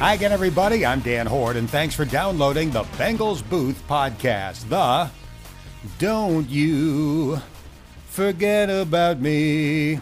Hi again, everybody. I'm Dan Hoard, and thanks for downloading the Bengals Booth podcast. The Don't You Forget About Me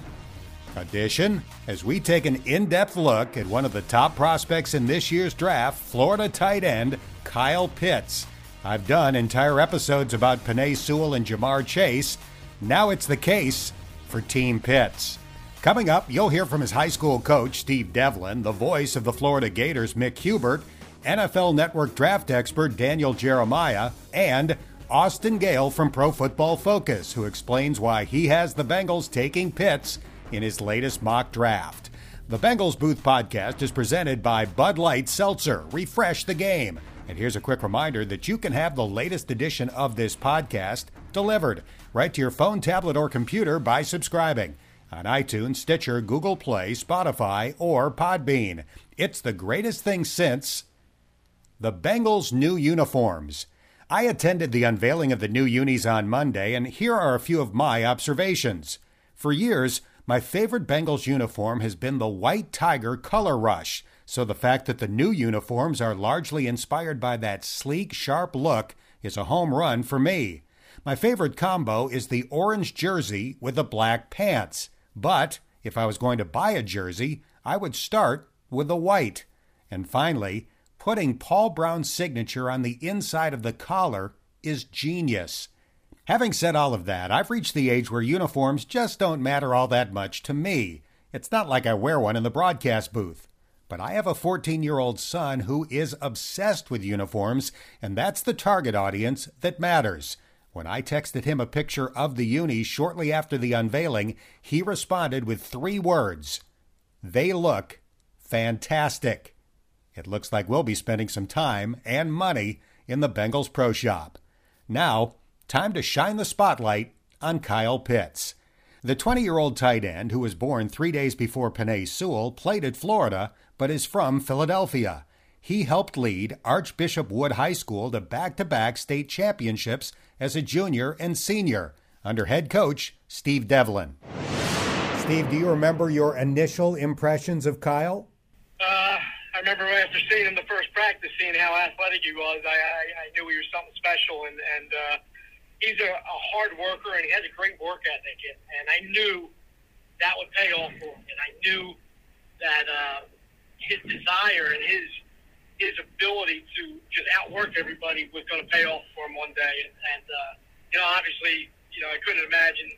edition as we take an in depth look at one of the top prospects in this year's draft, Florida tight end Kyle Pitts. I've done entire episodes about Penei Sewell and Ja'Marr Chase. Now it's the case for Team Pitts. Coming up, you'll hear from his high school coach, Steve Devlin, the voice of the Florida Gators, Mick Hubert, NFL Network draft expert Daniel Jeremiah, and Austin Gayle from Pro Football Focus, who explains why he has the Bengals taking Pitts in his latest mock draft. The Bengals Booth podcast is presented by Bud Light Seltzer. Refresh the game. And here's a quick reminder that you can have the latest edition of this podcast delivered right to your phone, tablet, or computer by subscribing on iTunes, Stitcher, Google Play, Spotify, or Podbean. It's the greatest thing since the Bengals' new uniforms. I attended the unveiling of the new unis on Monday, and here are a few of my observations. For years, my favorite Bengals uniform has been the White Tiger Color Rush, so the fact that the new uniforms are largely inspired by that sleek, sharp look is a home run for me. My favorite combo is the orange jersey with the black pants. But if I was going to buy a jersey, I would start with the white. And finally, putting Paul Brown's signature on the inside of the collar is genius. Having said all of that, I've reached the age where uniforms just don't matter all that much to me. It's not like I wear one in the broadcast booth. But I have a 14 year old son who is obsessed with uniforms, and that's the target audience that matters. When I texted him a picture of the uni shortly after the unveiling, he responded with three words They look fantastic. It looks like we'll be spending some time and money in the Bengals Pro Shop. Now, time to shine the spotlight on Kyle Pitts. The 20 year old tight end, who was born three days before Penei Sewell, played at Florida but is from Philadelphia. He helped lead Archbishop Wood High School to back to back state championships as a junior and senior under head coach Steve Devlin. Steve, do you remember your initial impressions of Kyle? Uh, I remember after seeing him the first practice, seeing how athletic he was, I, I, I knew he was something special. And, and uh, he's a, a hard worker and he has a great work ethic. And, and I knew that would pay off for him. And I knew that uh, his desire and his his ability to just outwork everybody was going to pay off for him one day. And, uh, you know, obviously, you know, I couldn't imagine.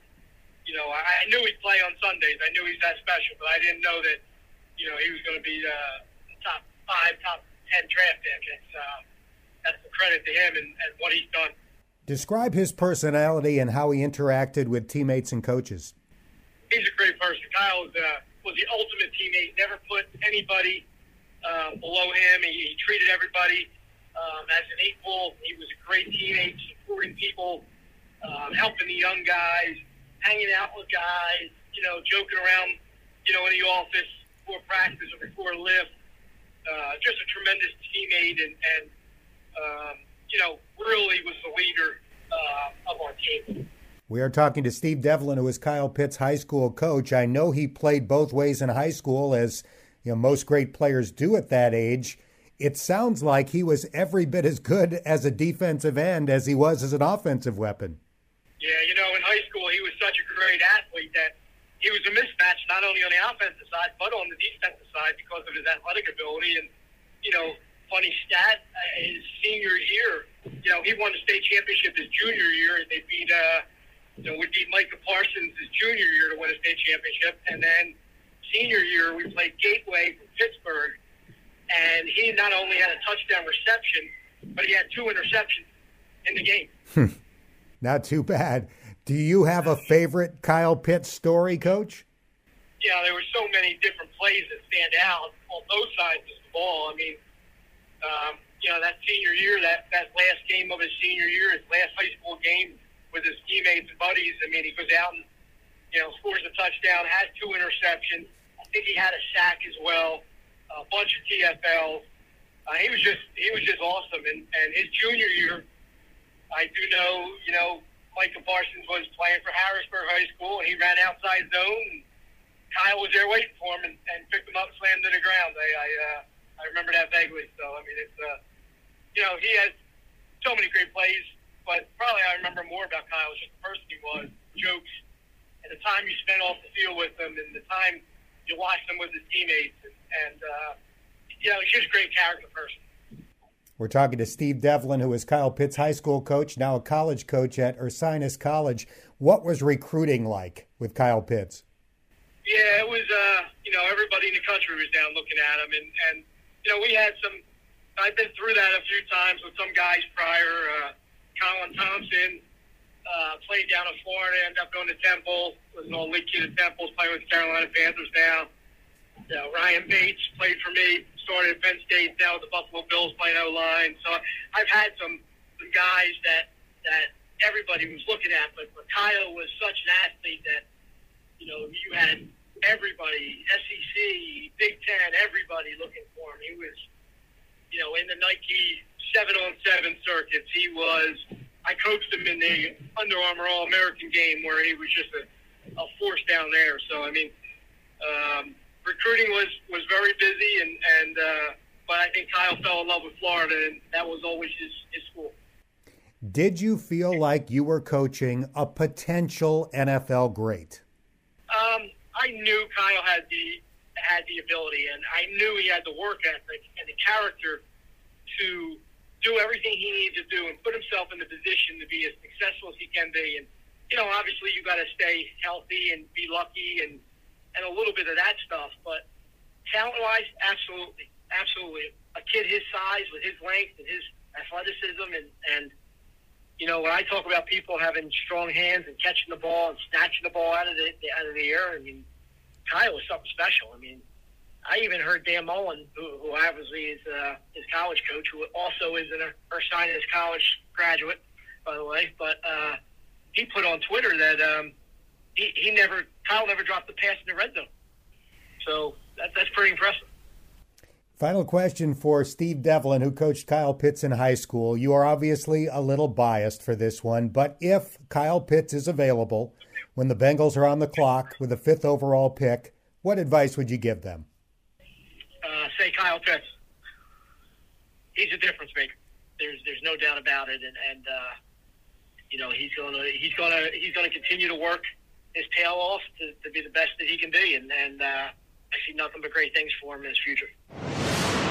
You know, I, I knew he'd play on Sundays. I knew he's that special, but I didn't know that. You know, he was going to be uh, top five, top ten draft pick. It's uh, that's the credit to him and, and what he's done. Describe his personality and how he interacted with teammates and coaches. He's a great person. Kyle was, uh, was the ultimate teammate. Never put anybody uh, below him. He, he treated everybody um, as an equal. He was a great teammate, supporting people, um, helping the young guys, hanging out with guys, you know, joking around, you know, in the office before practice or before lift. Uh, just a tremendous teammate and, and um, you know, really was the leader uh, of our team. We are talking to Steve Devlin, who is Kyle Pitts' high school coach. I know he played both ways in high school as you know most great players do at that age. It sounds like he was every bit as good as a defensive end as he was as an offensive weapon. Yeah, you know, in high school he was such a great athlete that he was a mismatch not only on the offensive side but on the defensive side because of his athletic ability. And you know, funny stat: uh, his senior year, you know, he won the state championship his junior year, and they beat, uh, you know, we beat Micah Parsons his junior year to win a state championship, and then senior year, we played Gateway from Pittsburgh, and he not only had a touchdown reception, but he had two interceptions in the game. Hmm. not too bad. Do you have a favorite Kyle Pitts story, Coach? Yeah, there were so many different plays that stand out on both sides of the ball. I mean, um, you know, that senior year, that, that last game of his senior year, his last high school game with his teammates and buddies, I mean, he goes out and, you know, scores a touchdown, has two interceptions, I think he had a sack as well, a bunch of TFLs. Uh, he was just he was just awesome. And, and his junior year, I do know, you know, Micah Parsons was playing for Harrisburg High School, and he ran outside zone. And Kyle was there waiting for him and, and picked him up, slammed around. I I, uh, I remember that vaguely. So I mean, it's uh, you know, he has so many great plays, but probably I remember more about Kyle was just the person he was, jokes, and the time you spent off the field with him, and the time you watched him with his teammates, and, and uh, you know, he's just a great character person. We're talking to Steve Devlin, who is Kyle Pitts' high school coach, now a college coach at Ursinus College. What was recruiting like with Kyle Pitts? Yeah, it was. Uh, you know, everybody in the country was down looking at him, and and you know, we had some. I've been through that a few times with some guys prior. Uh, Colin Thompson uh, played down in Florida, ended up going to Temple. Was an all league kid at Temple, playing with Carolina Panthers now. You know, Ryan Bates played for me started at Penn State, now with the Buffalo Bills playing O line. So I've had some some guys that that everybody was looking at, but, but Kyle was such an athlete that you know you had everybody, SEC, Big Ten, everybody looking for him. He was, you know, in the Nike seven on seven circuits. He was. I coached him in the Under Armour All American game where he was just a, a force down there. So I mean. Um, recruiting was was very busy, and and uh, but I think Kyle fell in love with Florida, and that was always his his school. Did you feel like you were coaching a potential NFL great? Um, I knew Kyle had the had the ability, and I knew he had the work ethic and the character to do everything he needed to do and put himself in the position to be as successful as he can be. And you know, obviously, you got to stay healthy and be lucky and and a little bit of that stuff. But talent wise, absolutely, absolutely. A kid his size with his length and his athleticism, and and you know when I talk about people having strong hands and catching the ball and snatching the ball out of the out of the air, I mean Kyle was something special. I mean. I even heard Dan Mullen, who, who obviously is uh, his college coach, who also is an Ursinus College graduate, by the way. But uh, he put on Twitter that um, he, he never Kyle never dropped the pass in the red zone. So that, that's pretty impressive. Final question for Steve Devlin, who coached Kyle Pitts in high school. You are obviously a little biased for this one, but if Kyle Pitts is available when the Bengals are on the clock with the fifth overall pick, what advice would you give them? Say Kyle Pitts. He's a difference maker. There's there's no doubt about it, and and uh, you know he's gonna he's gonna he's gonna continue to work his tail off to, to be the best that he can be, and, and uh, I see nothing but great things for him in his future.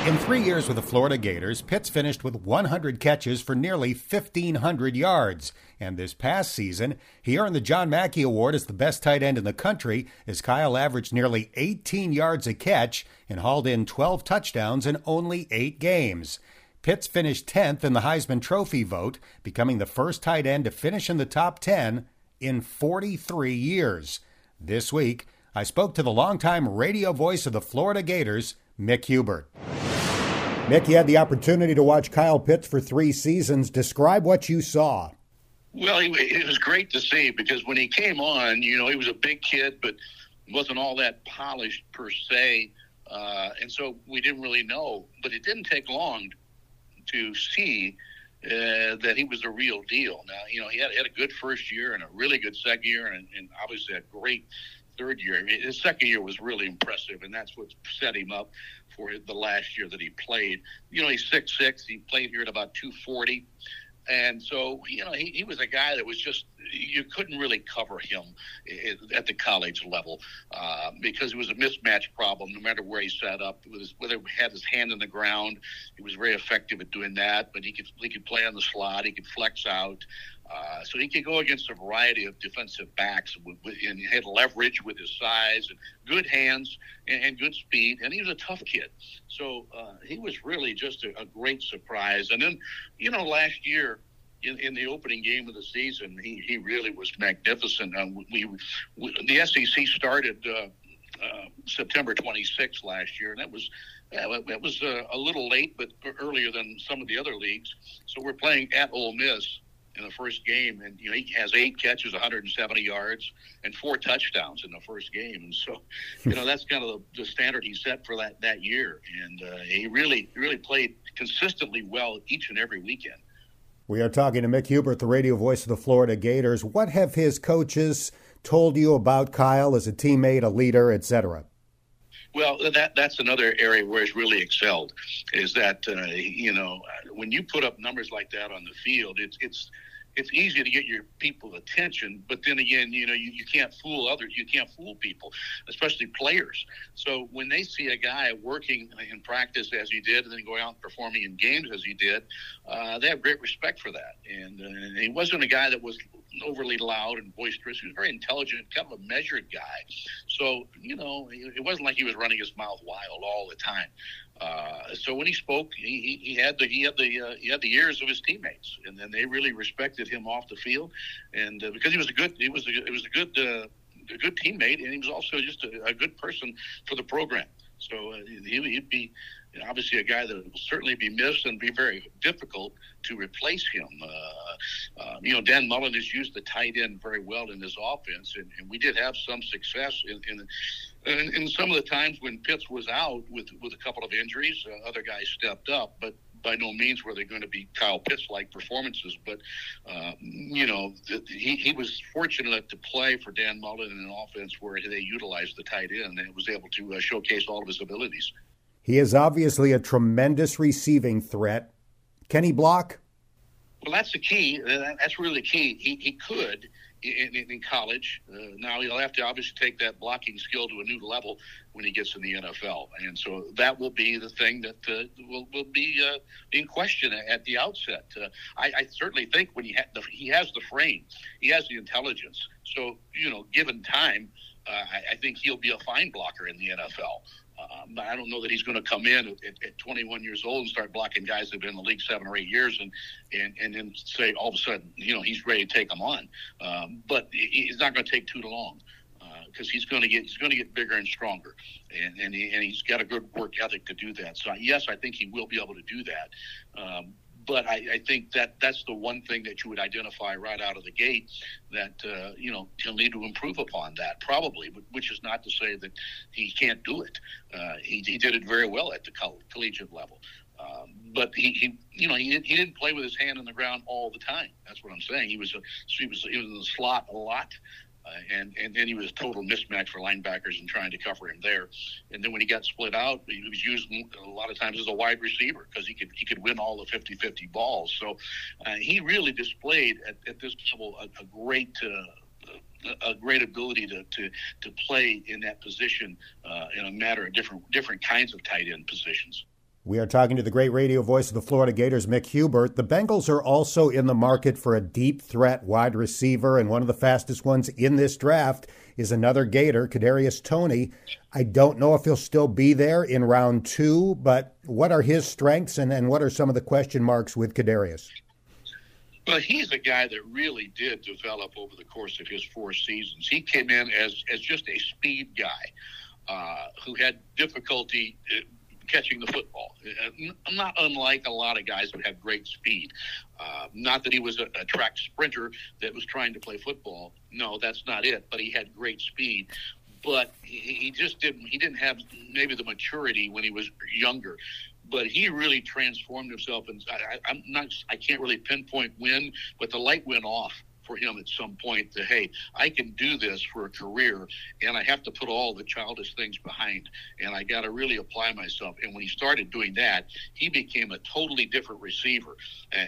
In three years with the Florida Gators, Pitts finished with 100 catches for nearly 1,500 yards. And this past season, he earned the John Mackey Award as the best tight end in the country, as Kyle averaged nearly 18 yards a catch and hauled in 12 touchdowns in only eight games. Pitts finished 10th in the Heisman Trophy vote, becoming the first tight end to finish in the top 10 in 43 years. This week, I spoke to the longtime radio voice of the Florida Gators, Mick Hubert. Mick, you had the opportunity to watch Kyle Pitts for three seasons. Describe what you saw. Well, it was great to see because when he came on, you know, he was a big kid, but wasn't all that polished per se. Uh, and so we didn't really know. But it didn't take long to see uh, that he was the real deal. Now, you know, he had, had a good first year and a really good second year, and, and obviously a great third year. I mean, his second year was really impressive, and that's what set him up for the last year that he played. You know, he's six six. He played here at about two forty. And so, you know, he, he was a guy that was just, you couldn't really cover him at the college level uh, because it was a mismatch problem no matter where he sat up. Was, whether he had his hand in the ground, he was very effective at doing that, but he could, he could play on the slot, he could flex out. Uh, so he could go against a variety of defensive backs with, with, and had leverage with his size and good hands and, and good speed. And he was a tough kid. So uh, he was really just a, a, great surprise. And then, you know, last year, in, in, the opening game of the season, he, he really was magnificent. Um, we, we, the SEC started uh, uh, September 26th last year, and that was that was uh, a little late, but earlier than some of the other leagues. So we're playing at Ole Miss, in the first game, and you know he has eight catches, 170 yards, and four touchdowns in the first game. And so, you know that's kind of the, the standard he set for that that year, and uh, he really really played consistently well each and every weekend. We are talking to Mick Hubert, the radio voice of the Florida Gators. What have his coaches told you about Kyle as a teammate, a leader, etc.? Well, that that's another area where he's really excelled. Is that uh, you know when you put up numbers like that on the field, it's it's it's easy to get your people attention, but then again, you know, you, you can't fool others. You can't fool people, especially players. So when they see a guy working in practice as he did, and then going out and performing in games as he did, uh, they have great respect for that. And, uh, and he wasn't a guy that was overly loud and boisterous. He was very intelligent, kind of a measured guy. So, you know, it wasn't like he was running his mouth wild all the time. Uh, so when he spoke, he, he, had the he had the uh, he had the ears of his teammates, and then they really respected him off the field, and uh, because he was a good he was a, it was a good uh, a good teammate, and he was also just a, a good person for the program. So uh, he, would be obviously a guy that will certainly be missed and be very difficult to replace him. Uh, uh, you know, Dan Mullen has used the tight end very well in his offense, and, and we did have some success in, in and, and some of the times when Pitts was out with with a couple of injuries, uh, other guys stepped up, but by no means were they going to be Kyle Pitts like performances. But uh, you know, the, he, he was fortunate to play for Dan Mullen in an offense where they utilized the tight end and was able to uh, showcase all of his abilities. He is obviously a tremendous receiving threat. Can he block? Well, that's the key. That's really the key. He, he could in, in college. Uh, now he'll have to obviously take that blocking skill to a new level when he gets in the NFL, and so that will be the thing that uh, will will be uh, in question at the outset. Uh, I, I, certainly think when he ha- the, he has the frame, he has the intelligence. So you know, given time, uh, I, I think he'll be a fine blocker in the NFL. Um, I don't know that he's going to come in at, at, 21 years old and start blocking guys that have been in the league seven or eight years and and and then say all of a sudden you know he's ready to take them on. Um, but he's not going to take too long because uh, he's going to get he's going to get bigger and stronger, and and, he, and he's got a good work ethic to do that. So yes, I think he will be able to do that. Um, but I, I, think that that's the one thing that you would identify right out of the gate that uh, you know he'll need to improve upon that probably, which is not to say that he can't do it. Uh, he, he, did it very well at the collegiate level. Um, but he, he, you know, he, he didn't play with his hand on the ground all the time. That's what I'm saying. He was a, he was he was in the slot a lot. Uh, and and then he was a total mismatch for linebackers and trying to cover him there. And then when he got split out, he was used a lot of times as a wide receiver because he could he could win all the 50-50 balls. So uh, he really displayed at, at this level a, a great. Uh, a great ability to, to, to play in that position uh, in a matter of different different kinds of tight end positions. We are talking to the great radio voice of the Florida Gators, Mick Hubert. The Bengals are also in the market for a deep threat wide receiver, and one of the fastest ones in this draft is another Gator, Kadarius Toney. I don't know if he'll still be there in round two, but what are his strengths, and, and what are some of the question marks with Kadarius? Well, he's a guy that really did develop over the course of his four seasons. He came in as as just a speed guy uh, who had difficulty uh, catching the football. Uh, not unlike a lot of guys who have great speed. Uh, not that he was a, a, track sprinter that was trying to play football. No, that's not it. But he had great speed. But he, he just didn't. He didn't have maybe the maturity when he was younger. But he really transformed himself, and I, I'm not. I can't really pinpoint when, but the light went off for him at some point that hey i can do this for a career and i have to put all the childish things behind and i got to really apply myself. And when he started doing that he became a totally different receiver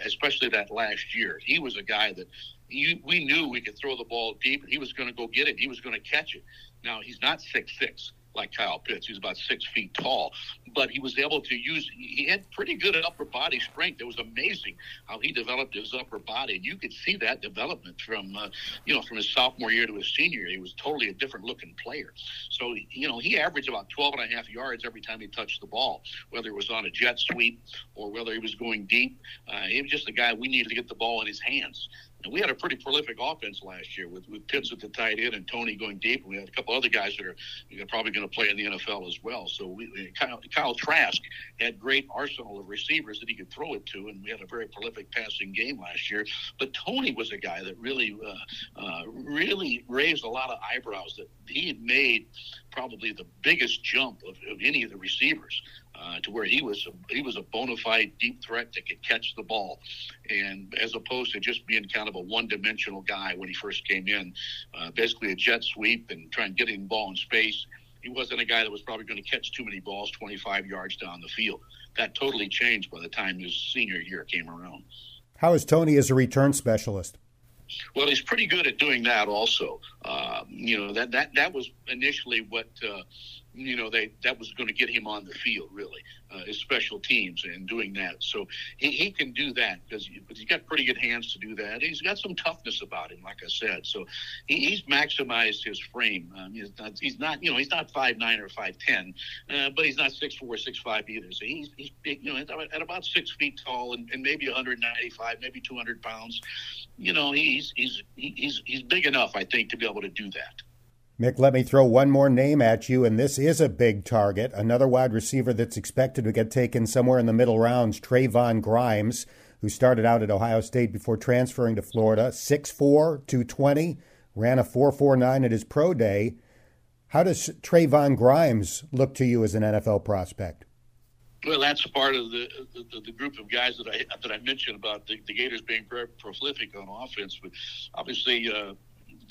especially that last year. He was a guy that he, we knew we could throw the ball deep. He was going to go get it. He was going to catch it. Now he's not six six like Kyle Pitts. He's about six feet tall, but he was able to use. He had pretty good upper body strength. It was amazing how he developed his upper body, and you could see that development from uh, you know from his sophomore year to his senior year. He was totally a different looking player. So you know he averaged about 12 and a half yards every time he touched the ball, whether it was on a jet sweep or whether he was going deep. Uh, he was just a guy we needed to get the ball in his hands. And we had a pretty prolific offense last year with, with Pitts at the tight end and Toney going deep. And we had a couple other guys that are you know, probably going to play in the NFL as well. So we, Kyle, Kyle Trask had great arsenal of receivers that he could throw it to, and we had a very prolific passing game last year. But Toney was a guy that really, uh, uh, really raised a lot of eyebrows that he had made probably the biggest jump of, of any of the receivers uh, to where he was a, he was a bona fide deep threat that could catch the ball, and as opposed to just being kind of a one dimensional guy when he first came in, uh, basically a jet sweep and trying to get him ball in space. he wasn't a guy that was probably going to catch too many balls 25 yards down the field. That totally changed by the time his senior year came around. How is Toney as a return specialist? Well, he's pretty good at doing that. Also, uh, you know that that that was initially what uh, you know they that was going to get him on the field really uh, his special teams and doing that. So he, he can do that because he, he's got pretty good hands to do that. He's got some toughness about him like i said. So he, he's maximized his frame. Um, he's, not, he's not you know he's not five nine or five ten uh, but he's not six four six five either. So he's, he's big you know at about six feet tall and, and maybe 195 maybe 200 pounds. You know he's he's he's he's big enough i think to be able to do that Mick, let me throw one more name at you, and this is a big target. Another wide receiver that's expected to get taken somewhere in the middle rounds, Trevon Grimes, who started out at Ohio State before transferring to Florida. 6'4, 220, ran a 4'49 at his pro day. How does Trevon Grimes look to you as an NFL prospect? Well, that's part of the, the, the group of guys that I that I mentioned about the, the Gators being very prolific on offense. But obviously, uh,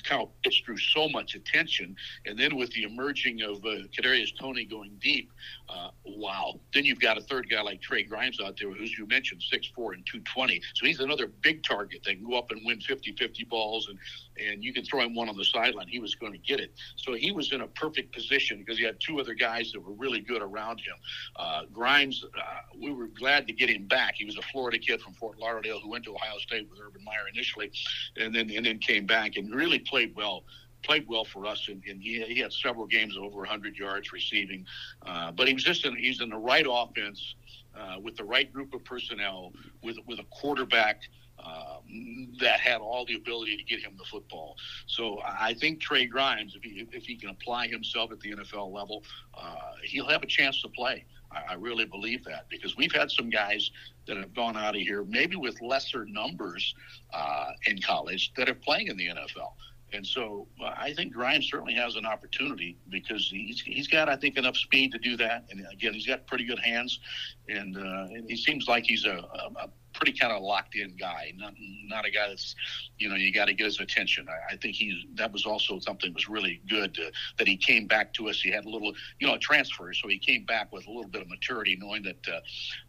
Kyle Pitts drew so much attention, and then with the emerging of uh, Kadarius Toney going deep, uh, wow! Then you've got a third guy like Trey Grimes out there, who's you mentioned six four and two twenty. So he's another big target that can go up and win 50-50 balls, and and you can throw him one on the sideline. He was going to get it. So he was in a perfect position because he had two other guys that were really good around him. Uh, Grimes, uh, we were glad to get him back. He was a Florida kid from Fort Lauderdale who went to Ohio State with Urban Meyer initially, and then and then came back and really played well played well for us, and, and he, he, had several games over 100 yards receiving. Uh, but he was just in, he's in the right offense uh, with the right group of personnel, with with a quarterback. Um, that had all the ability to get him the football. So I think Trey Grimes, if he if he can apply himself at the NFL level, uh, he'll have a chance to play. I, I really believe that because we've had some guys that have gone out of here, maybe with lesser numbers uh, in college, that are playing in the NFL. And so uh, I think Grimes certainly has an opportunity because he's he's got I think enough speed to do that, and again he's got pretty good hands, and, uh, and he seems like he's a, a, a pretty kind of locked in guy, not not a guy that's, you know, you got to get his attention. I, I, think he's that was also something that was really good uh, that he came back to us. He had a little, you know, a transfer, so he came back with a little bit of maturity, knowing that uh,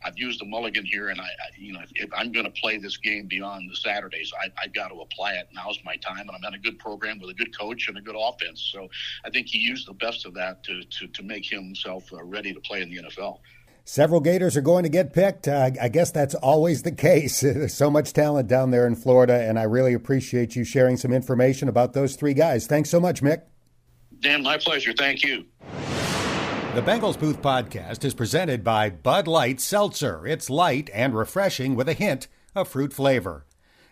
I've used the mulligan here, and I, I you know, if, if I'm going to play this game beyond the Saturdays, I, I got to apply it. Now's my time, and I'm in a good program with a good coach and a good offense. So I think he used the best of that to to, to make himself uh, ready to play in the NFL. Several Gators are going to get picked. Uh, I guess that's always the case. There's so much talent down there in Florida, and I really appreciate you sharing some information about those three guys. Thanks so much, Mick. Dan, my pleasure. Thank you. The Bengals Booth podcast is presented by Bud Light Seltzer. It's light and refreshing with a hint of fruit flavor.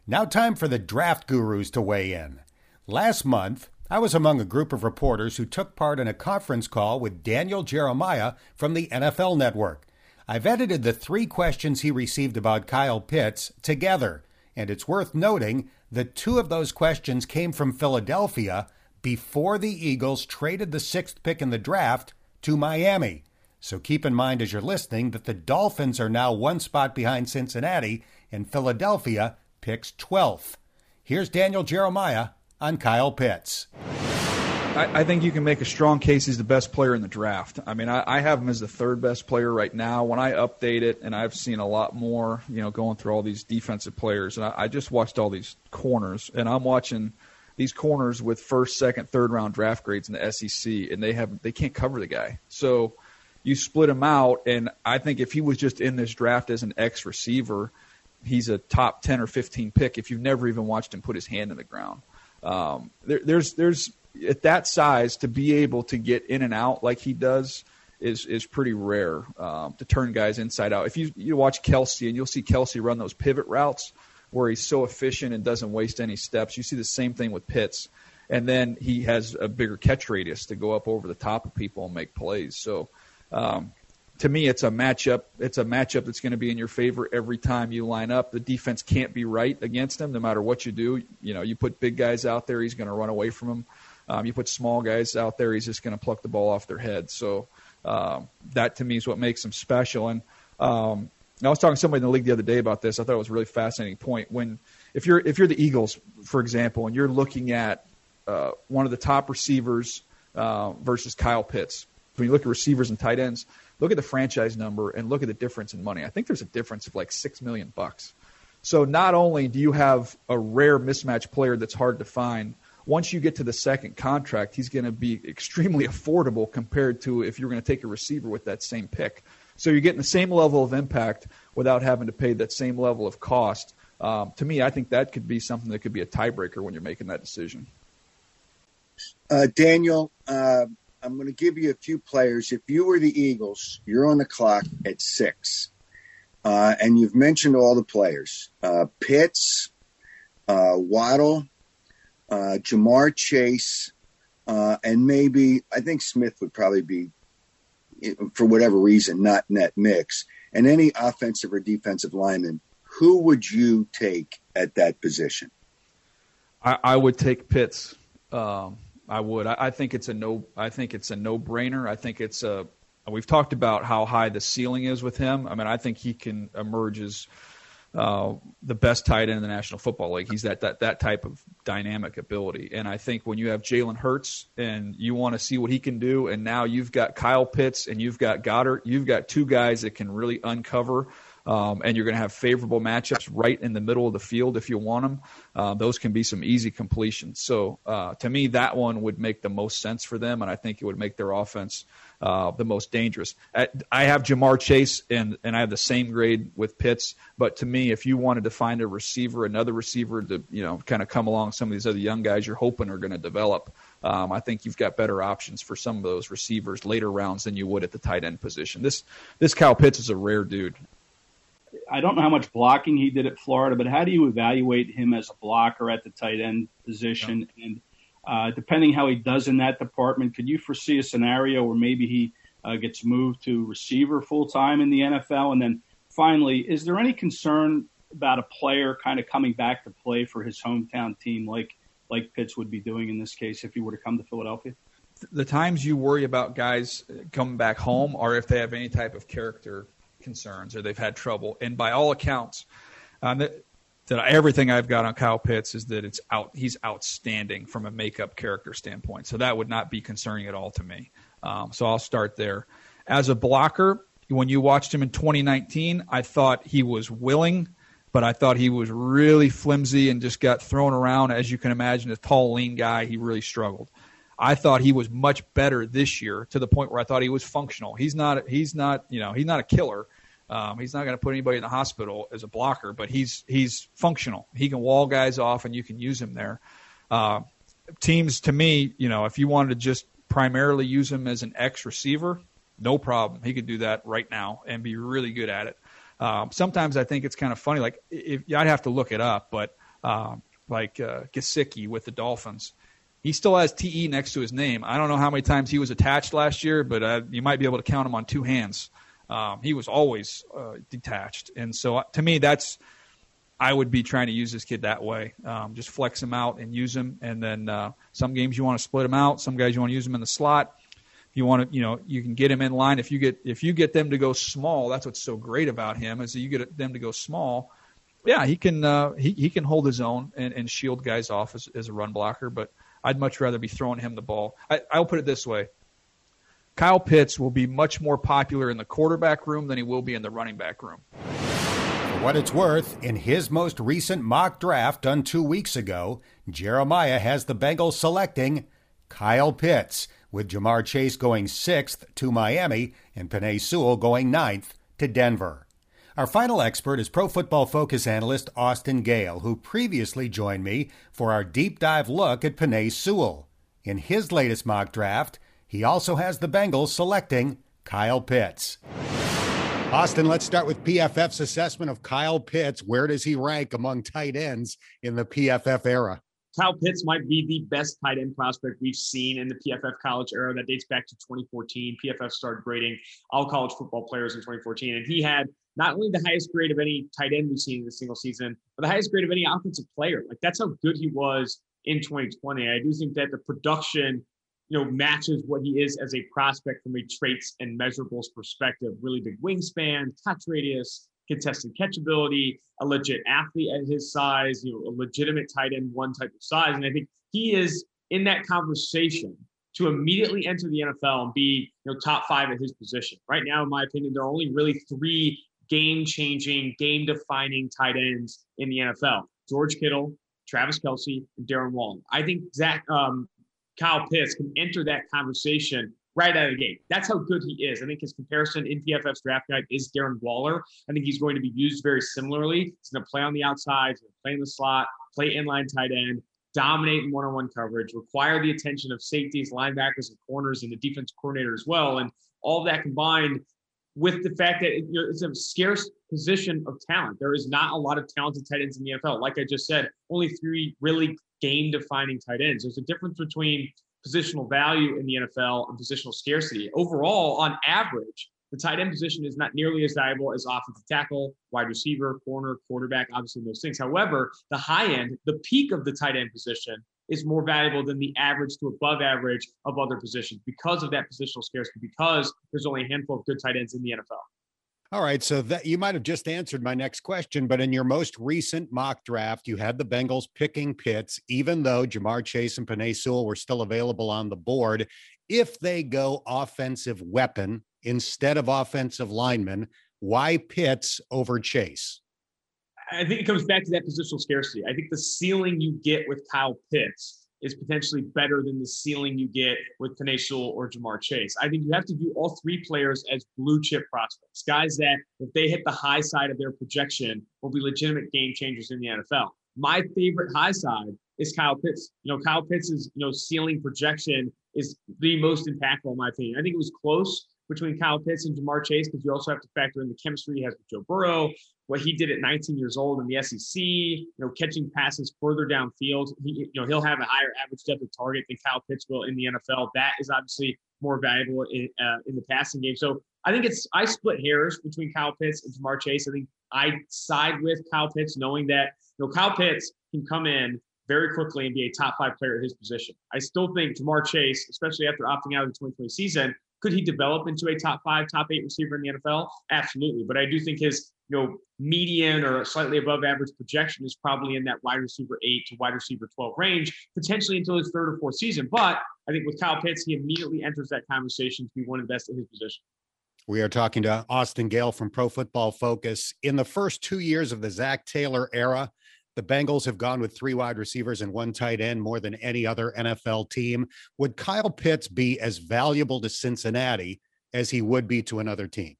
Now, time for the draft gurus to weigh in. Last month, I was among a group of reporters who took part in a conference call with Daniel Jeremiah from the NFL Network. I've edited the three questions he received about Kyle Pitts together, and it's worth noting that two of those questions came from Philadelphia before the Eagles traded the sixth pick in the draft to Miami. So keep in mind as you're listening that the Dolphins are now one spot behind Cincinnati, and Philadelphia picks 12th. Here's Daniel Jeremiah on Kyle Pitts. I, I, think you can make a strong case he's the best player in the draft. I mean, I, I, have him as the third best player right now. When I update it, and I've seen a lot more, you know, going through all these defensive players, and I, I just watched all these corners, and I'm watching these corners with first, second, third round draft grades in the SEC, and they have they can't cover the guy. So you split him out, and I think if he was just in this draft as an X receiver, he's a top ten or fifteen pick. If you've never even watched him put his hand in the ground. Um, there, there's there's at that size to be able to get in and out like he does is is pretty rare um, to turn guys inside out. If you you watch Kelce and you'll see Kelce run those pivot routes where he's so efficient and doesn't waste any steps. You see the same thing with Pitts, and then he has a bigger catch radius to go up over the top of people and make plays. So. Um, to me, it's a matchup. It's a matchup that's going to be in your favor every time you line up. The defense can't be right against him, no matter what you do. You know, you put big guys out there, he's going to run away from them. Um, you put small guys out there, he's just going to pluck the ball off their head. So um, that to me is what makes him special. And um, I was talking to somebody in the league the other day about this. I thought it was a really fascinating point. When if you're if you're the Eagles, for example, and you're looking at uh, one of the top receivers uh, versus Kyle Pitts. When you look at receivers and tight ends, look at the franchise number and look at the difference in money. I think there's a difference of like six million bucks. So not only do you have a rare mismatch player that's hard to find, once you get to the second contract, he's going to be extremely affordable compared to if you're going to take a receiver with that same pick. So you're getting the same level of impact without having to pay that same level of cost. Um, to me, I think that could be something that could be a tiebreaker when you're making that decision. Uh, Daniel, uh, I'm going to give you a few players. If you were the Eagles, you're on the clock at six, uh, and you've mentioned all the players: uh, Pitts, uh, Waddle, uh, Ja'Marr Chase, and maybe I think Smith would probably be, for whatever reason, not net mix. And any offensive or defensive lineman, who would you take at that position? I, I would take Pitts. Um, I would. I, I, think it's a no. I think it's a no-brainer. I think it's a. We've talked about how high the ceiling is with him. I mean, I think he can emerge as uh, the best tight end in the National Football League. He's that that that type of dynamic ability. And I think when you have Jalen Hurts and you want to see what he can do, and now you've got Kyle Pitts and you've got Goedert, you've got two guys that can really uncover um, and you're going to have favorable matchups right in the middle of the field if you want them. Uh, those can be some easy completions. So uh, to me, that one would make the most sense for them, and I think it would make their offense uh, the most dangerous. I have Ja'Marr Chase, and and I have the same grade with Pitts. But to me, if you wanted to find a receiver, another receiver to you know kind of come along some of these other young guys you're hoping are going to develop. Um, I think you've got better options for some of those receivers later rounds than you would at the tight end position. This this Kyle Pitts is a rare dude. I don't know how much blocking he did at Florida, but how do you evaluate him as a blocker at the tight end position? Yeah. And uh, depending how he does in that department, could you foresee a scenario where maybe he uh, gets moved to receiver full time in the NFL? And then finally, is there any concern about a player kind of coming back to play for his hometown team, like like Pitts would be doing in this case if he were to come to Philadelphia? The times you worry about guys coming back home are if they have any type of character concerns or they've had trouble. And by all accounts, um, that, that everything I've got on Kyle Pitts is that it's out. He's outstanding from a makeup character standpoint. So that would not be concerning at all to me. Um, so I'll start there. As a blocker, when you watched him in 2019, I thought he was willing, but I thought he was really flimsy and just got thrown around. As you can imagine, a tall, lean guy, he really struggled. I thought he was much better this year to the point where I thought he was functional. He's not. He's not. You know, he's not a killer. Um, he's not going to put anybody in the hospital as a blocker, but he's he's functional. He can wall guys off, and you can use him there. Uh, teams, to me, you know, if you wanted to just primarily use him as an X receiver, no problem. He could do that right now and be really good at it. Um, sometimes I think it's kind of funny. Like if I'd have to look it up, but uh, like uh, Gesicki with the Dolphins he still has TE next to his name. I don't know how many times he was attached last year, but uh, you might be able to count him on two hands. Um, he was always uh, detached, and so uh, to me, that's I would be trying to use this kid that way. Um, just flex him out and use him, and then uh, some games you want to split him out. Some guys you want to use him in the slot. You want to, you know, you can get him in line. If you get if you get them to go small, that's what's so great about him is that you get them to go small. Yeah, he can uh, he he can hold his own and, and shield guys off as, as a run blocker, but I'd much rather be throwing him the ball. I, I'll put it this way. Kyle Pitts will be much more popular in the quarterback room than he will be in the running back room. For what it's worth, in his most recent mock draft done two weeks ago, Jeremiah has the Bengals selecting Kyle Pitts, with Ja'Marr Chase going sixth to Miami and Penei Sewell going ninth to Denver. Our final expert is Pro Football Focus analyst Austin Gayle, who previously joined me for our deep dive look at Penei Sewell. In his latest mock draft, he also has the Bengals selecting Kyle Pitts. Austin, let's start with PFF's assessment of Kyle Pitts. Where does he rank among tight ends in the PFF era? Kyle Pitts might be the best tight end prospect we've seen in the PFF college era. That dates back to 2014. PFF started grading all college football players in 2014, and he had not only the highest grade of any tight end we've seen in a single season, but the highest grade of any offensive player. Like that's how good he was in 2020. I do think that the production, you know, matches what he is as a prospect from a traits and measurables perspective. Really big wingspan, touch radius, contested catchability, a legit athlete at his size, you know, a legitimate tight end one type of size. And I think he is in that conversation to immediately enter the NFL and be you know top five at his position. Right now, in my opinion, there are only really three game-changing, game-defining tight ends in the NFL: George Kittle, Travis Kelce, and Darren Waller. I think Zach um, Kyle Pitts can enter that conversation right out of the gate. That's how good he is. I think his comparison in PFF's draft guide is Darren Waller. I think he's going to be used very similarly. He's going to play on the outside, he's going to play in the slot, play inline tight end, dominate in one-on-one coverage, require the attention of safeties, linebackers, and corners, and the defense coordinator as well. And all that combined with the fact that it's a scarce position of talent. There is not a lot of talented tight ends in the NFL. Like I just said, only three really game-defining tight ends. There's a difference between positional value in the NFL and positional scarcity. Overall, on average, the tight end position is not nearly as valuable as offensive tackle, wide receiver, corner, quarterback, obviously those things. However, the high end, the peak of the tight end position is more valuable than the average to above average of other positions because of that positional scarcity, because there's only a handful of good tight ends in the NFL. All right, so that you might have just answered my next question, but in your most recent mock draft, you had the Bengals picking Pitts, even though Ja'Marr Chase and Penei Sewell were still available on the board. If they go offensive weapon instead of offensive lineman, why Pitts over Chase? I think it comes back to that positional scarcity. I think the ceiling you get with Kyle Pitts is potentially better than the ceiling you get with Penei or Ja'Marr Chase. I think you have to view all three players as blue chip prospects, guys that if they hit the high side of their projection will be legitimate game changers in the NFL. My favorite high side is Kyle Pitts. You know, Kyle Pitts' you know ceiling projection is the most impactful in my opinion. I think it was close between Kyle Pitts and Ja'Marr Chase because you also have to factor in the chemistry he has with Joe Burrow, what he did at 19 years old in the SEC, you know, catching passes further downfield. He, you know, he'll have a higher average depth of target than Kyle Pitts will in the NFL. That is obviously more valuable in, uh, in the passing game. So I think it's I split hairs between Kyle Pitts and Ja'Marr Chase. I think I side with Kyle Pitts, knowing that you know Kyle Pitts can come in very quickly and be a top five player at his position. I still think Ja'Marr Chase, especially after opting out of the 2020 season, could he develop into a top five, top eight receiver in the NFL? Absolutely. But I do think his know median or slightly above average projection is probably in that wide receiver eight to wide receiver 12 range, potentially until his third or fourth season. But I think with Kyle Pitts, he immediately enters that conversation to be one of the best at his position. We are talking to Austin Gayle from Pro Football Focus. In the first two years of the Zac Taylor era, the Bengals have gone with three wide receivers and one tight end more than any other NFL team. Would Kyle Pitts be as valuable to Cincinnati as he would be to another team?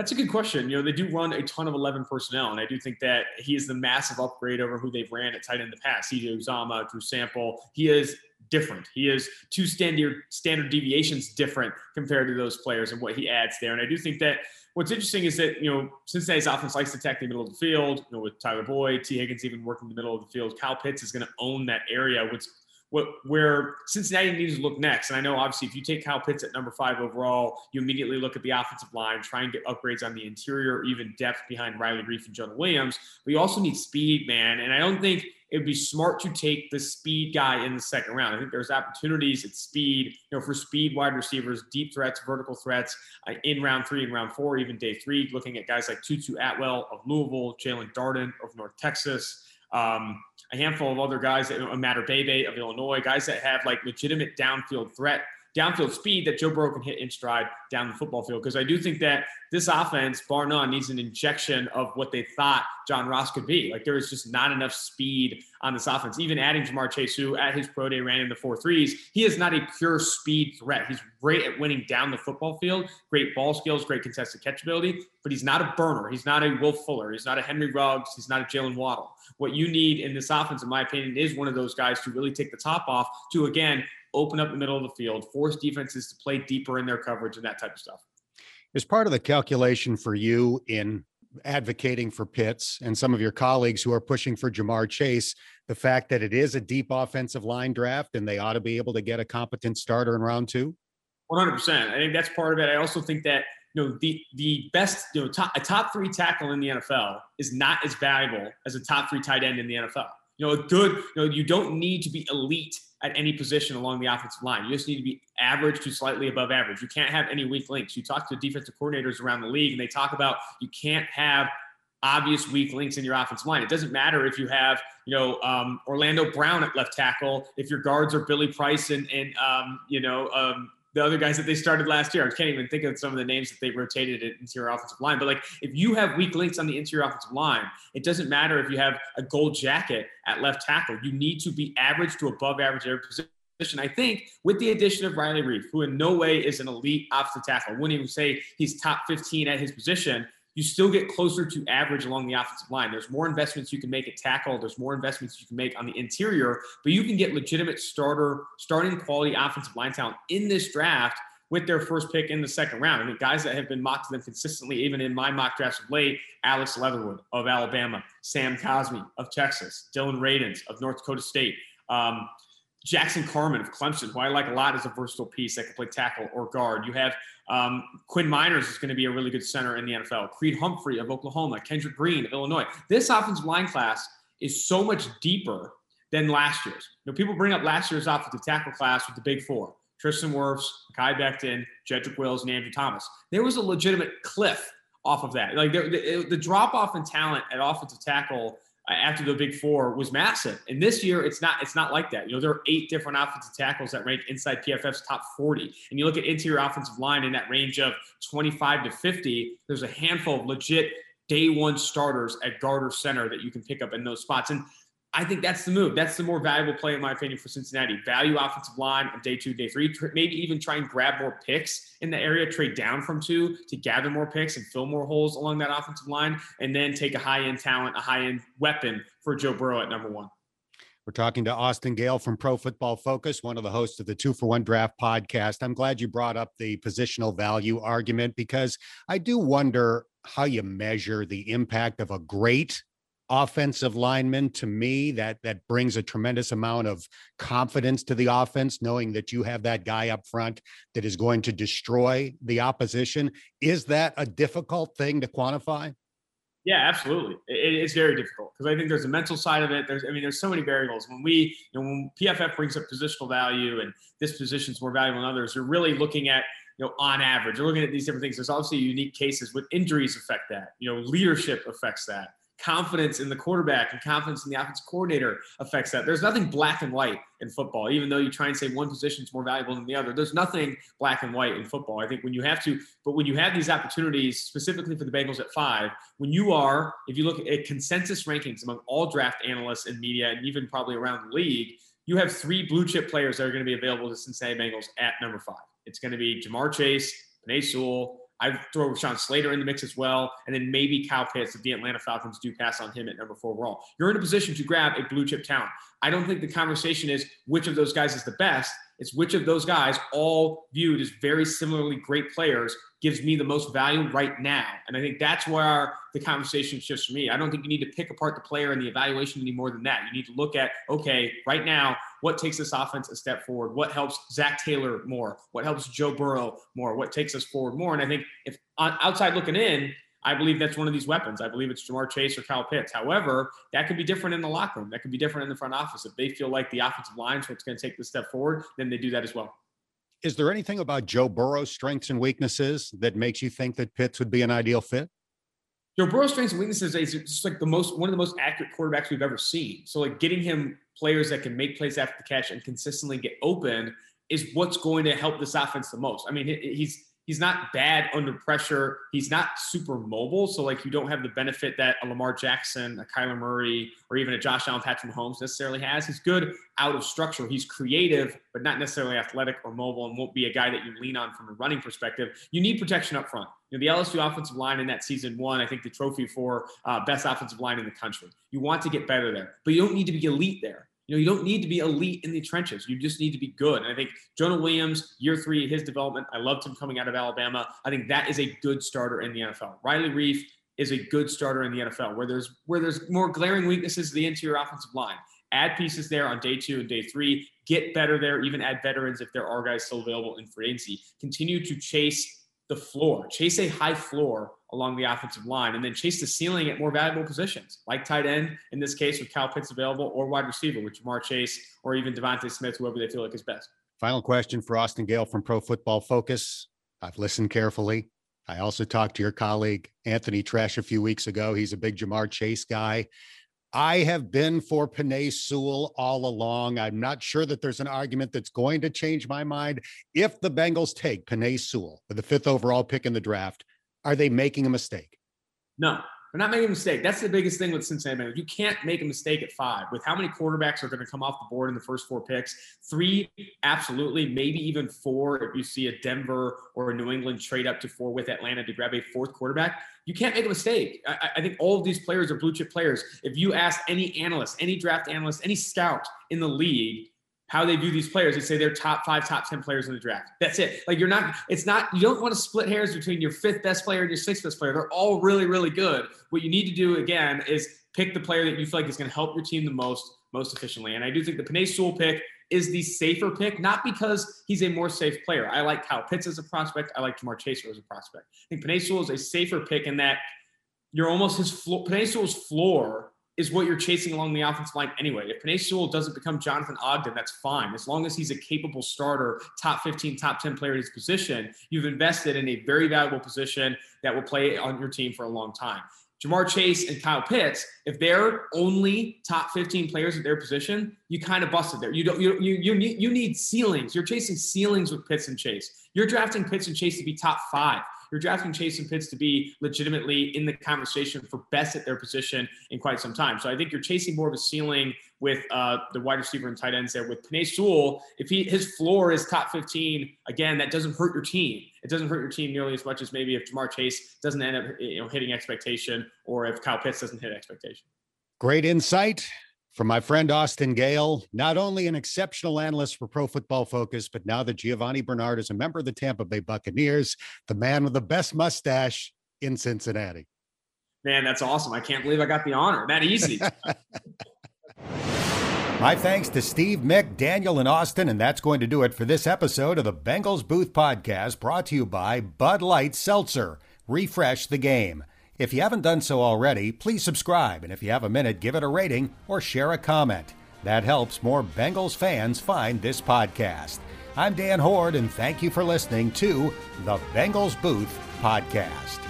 That's a good question. You know, they do run a ton of 11 personnel, and I do think that he is the massive upgrade over who they've ran at tight end in the past. CJ Uzomah, Drew Sample. He is different. He is two standard standard deviations different compared to those players and what he adds there. And I do think that what's interesting is that, you know, Cincinnati's offense likes to attack the middle of the field, you know, with Tyler Boyd, Tee Higgins even working the middle of the field. Kyle Pitts is going to own that area, which what where Cincinnati needs to look next. And I know obviously if you take Kyle Pitts at number five overall, you immediately look at the offensive line, try and get upgrades on the interior, even depth behind Riley Reiff and Jonah Williams. But you also need speed, man. And I don't think it would be smart to take the speed guy in the second round. I think there's opportunities at speed, you know, for speed wide receivers, deep threats, vertical threats uh, in round three and round four, even day three, looking at guys like Tutu Atwell of Louisville, Jaelon Darden of North Texas. Um, a handful of other guys, that, Matter Bebe of Illinois, guys that have like legitimate downfield threat downfield speed that Joe Burrow can hit in stride down the football field. Because I do think that this offense, bar none, needs an injection of what they thought John Ross could be. Like there is just not enough speed on this offense. Even adding Ja'Marr Chase, who at his pro day ran in the four threes, he is not a pure speed threat. He's great at winning down the football field, great ball skills, great contested catchability, but he's not a burner. He's not a Will Fuller. He's not a Henry Ruggs. He's not a Jaylen Waddle. What you need in this offense, in my opinion, is one of those guys to really take the top off to again open up the middle of the field, force defenses to play deeper in their coverage and that type of stuff. Is part of the calculation for you in advocating for Pitts and some of your colleagues who are pushing for Ja'Marr Chase, the fact that it is a deep offensive line draft and they ought to be able to get a competent starter in round two? 100%. I think that's part of it. I also think that you know the the best you know top, a top three tackle in the NFL is not as valuable as a top three tight end in the NFL. You know, a good you know you don't need to be elite at any position along the offensive line. You just need to be average to slightly above average. You can't have any weak links. You talk to defensive coordinators around the league, and they talk about you can't have obvious weak links in your offensive line. It doesn't matter if you have, you know, um, Orlando Brown at left tackle, if your guards are Billy Price and, and um, you know, um, the other guys that they started last year. I can't even think of some of the names that they rotated at interior offensive line. But like, if you have weak links on the interior offensive line, it doesn't matter if you have a gold jacket at left tackle. You need to be average to above average at every position. I think with the addition of Riley Reiff, who in no way is an elite offensive tackle, I wouldn't even say he's top 15 at his position you still get closer to average along the offensive line. There's more investments you can make at tackle. There's more investments you can make on the interior, but you can get legitimate starter, starting quality offensive line talent in this draft with their first pick in the second round. I mean, guys that have been mocked to them consistently, even in my mock drafts of late, Alex Leatherwood of Alabama, Sam Cosmi of Texas, Dillon Radunz of North Dakota State. Um, Jackson Carman of Clemson, who I like a lot as a versatile piece that can play tackle or guard. You have um, Quinn Meinerz is going to be a really good center in the NFL. Creed Humphrey of Oklahoma, Kendrick Green of Illinois. This offensive line class is so much deeper than last year's. You know, people bring up last year's offensive tackle class with the big four. Tristan Wirfs, Kai Becton, Jedrick Wills, and Andrew Thomas. There was a legitimate cliff off of that. Like the, the, the drop off in talent at offensive tackle Uh, after the big four was massive. And this year, it's not it's not like that. You know, there are eight different offensive tackles that rank inside PFF's top 40. And you look at interior offensive line in that range of 25 to 50, there's a handful of legit day one starters at guard or center that you can pick up in those spots. And I think that's the move. That's the more valuable play, in my opinion, for Cincinnati. Value offensive line on day two, day three. Maybe even try and grab more picks in the area, trade down from two to gather more picks and fill more holes along that offensive line, and then take a high end talent, a high end weapon for Joe Burrow at number one. We're talking to Austin Gayle from Pro Football Focus, one of the hosts of the Two for One Draft podcast. I'm glad you brought up the positional value argument because I do wonder how you measure the impact of a great offensive lineman to me that that brings a tremendous amount of confidence to the offense knowing that you have that guy up front that is going to destroy the opposition. Is that a difficult thing to quantify? Yeah absolutely. It, it's very difficult because i think there's a mental side of it. There's i mean there's so many variables. When we you know when pff brings up positional value and this position's more valuable than others you're really looking at you know, on average, you're looking at these different things. There's obviously unique cases with injuries affect that. You know, leadership affects that confidence in the quarterback and confidence in the offensive coordinator affects that. There's nothing black and white in football, even though you try and say one position is more valuable than the other. There's nothing black and white in football. I think when you have to, but when you have these opportunities, specifically for the Bengals at five, when you are, if you look at consensus rankings among all draft analysts and media, and even probably around the league, you have three blue chip players that are going to be available to Cincinnati Bengals at number five. It's going to be Ja'Marr Chase, Penei Sewell, I throw Sean Slater in the mix as well, and then maybe Kyle Pitts if the Atlanta Falcons do pass on him at number four overall. You're in a position to grab a blue chip talent. I don't think the conversation is which of those guys is the best. It's which of those guys, all viewed as very similarly great players, gives me the most value right now. And I think that's where the conversation shifts for me. I don't think you need to pick apart the player and the evaluation any more than that. You need to look at, okay, right now, what takes this offense a step forward? What helps Zac Taylor more? What helps Joe Burrow more? What takes us forward more? And I think if outside looking in, I believe that's one of these weapons. I believe it's Ja'Marr Chase or Kyle Pitts. However, that could be different in the locker room. That could be different in the front office. If they feel like the offensive line is what's going to take the step forward, then they do that as well. Is there anything about Joe Burrow's strengths and weaknesses that makes you think that Pitts would be an ideal fit? Joe Burrow's strengths and weaknesses is just like the most one of the most accurate quarterbacks we've ever seen. So like getting him players that can make plays after the catch and consistently get open is what's going to help this offense the most. I mean, he's he's not bad under pressure. He's not super mobile. So like you don't have the benefit that a Lamar Jackson, a Kyler Murray, or even a Josh Allen, Patrick Mahomes necessarily has. He's good out of structure. He's creative, but not necessarily athletic or mobile and won't be a guy that you lean on from a running perspective. You need protection up front. You know, the LSU offensive line in that season won, I think, the trophy for uh, best offensive line in the country. You want to get better there, but you don't need to be elite there. You know, you don't need to be elite in the trenches. You just need to be good. And I think Jonah Williams, year three, his development, I loved him coming out of Alabama. I think that is a good starter in the NFL. Riley Reiff is a good starter in the NFL. Where there's where there's more glaring weaknesses, the interior offensive line. Add pieces there on day two and day three. Get better there. Even add veterans if there are guys still available in free agency. Continue to chase the floor. Chase a high floor along the offensive line, and then chase the ceiling at more valuable positions, like tight end in this case with Kyle Pitts available, or wide receiver with Ja'Marr Chase, or even DeVonta Smith, whoever they feel like is best. Final question for Austin Gayle from Pro Football Focus. I've listened carefully. I also talked to your colleague Anthony Treash a few weeks ago. He's a big Ja'Marr Chase guy. I have been for Penei Sewell all along. I'm not sure that there's an argument that's going to change my mind. If the Bengals take Penei Sewell with the fifth overall pick in the draft, are they making a mistake? No, they're not making a mistake. That's the biggest thing with Cincinnati. You can't make a mistake at five. With how many quarterbacks are going to come off the board in the first four picks? Three, absolutely. Maybe even four if you see a Denver or a New England trade up to four with Atlanta to grab a fourth quarterback. You can't make a mistake. I, I think all of these players are blue chip players. If you ask any analyst, any draft analyst, any scout in the league, how they view these players. They say they're top five, top 10 players in the draft. That's it. Like you're not, it's not, you don't want to split hairs between your fifth best player and your sixth best player. They're all really, really good. What you need to do again is pick the player that you feel like is going to help your team the most, most efficiently. And I do think the Penei Sewell pick is the safer pick, not because he's a more safe player. I like Kyle Pitts as a prospect. I like Ja'Marr Chase as a prospect. I think Penei Sewell is a safer pick in that you're almost his floor. Penei Sewell's floor is what you're chasing along the offensive line anyway. If Penei Sewell doesn't become Jonathan Ogden, that's fine. As long as he's a capable starter, top 15, top 10 player in his position, you've invested in a very valuable position that will play on your team for a long time. Ja'Marr Chase and Kyle Pitts, if they're only top 15 players at their position, you kind of busted there. You don't you you you need you need ceilings. You're chasing ceilings with Pitts and Chase. You're drafting Pitts and Chase to be top five. You're drafting Chase and Pitts to be legitimately in the conversation for best at their position in quite some time. So I think you're chasing more of a ceiling with uh, the wide receiver and tight ends there. With Penei Sewell, if he his floor is top 15, again, that doesn't hurt your team. It doesn't hurt your team nearly as much as maybe if Ja'Marr Chase doesn't end up you know hitting expectation or if Kyle Pitts doesn't hit expectation. Great insight from my friend Austin Gayle, not only an exceptional analyst for Pro Football Focus, but now that Giovani Bernard is a member of the Tampa Bay Buccaneers, the man with the best mustache in Cincinnati. Man, that's awesome. I can't believe I got the honor. That easy. My thanks to Steve, Mick, Daniel, and Austin, and that's going to do it for this episode of the Bengals Booth Podcast brought to you by Bud Light Seltzer. Refresh the game. If you haven't done so already, please subscribe, and if you have a minute, give it a rating or share a comment. That helps more Bengals fans find this podcast. I'm Dan Hoard, and thank you for listening to the Bengals Booth Podcast.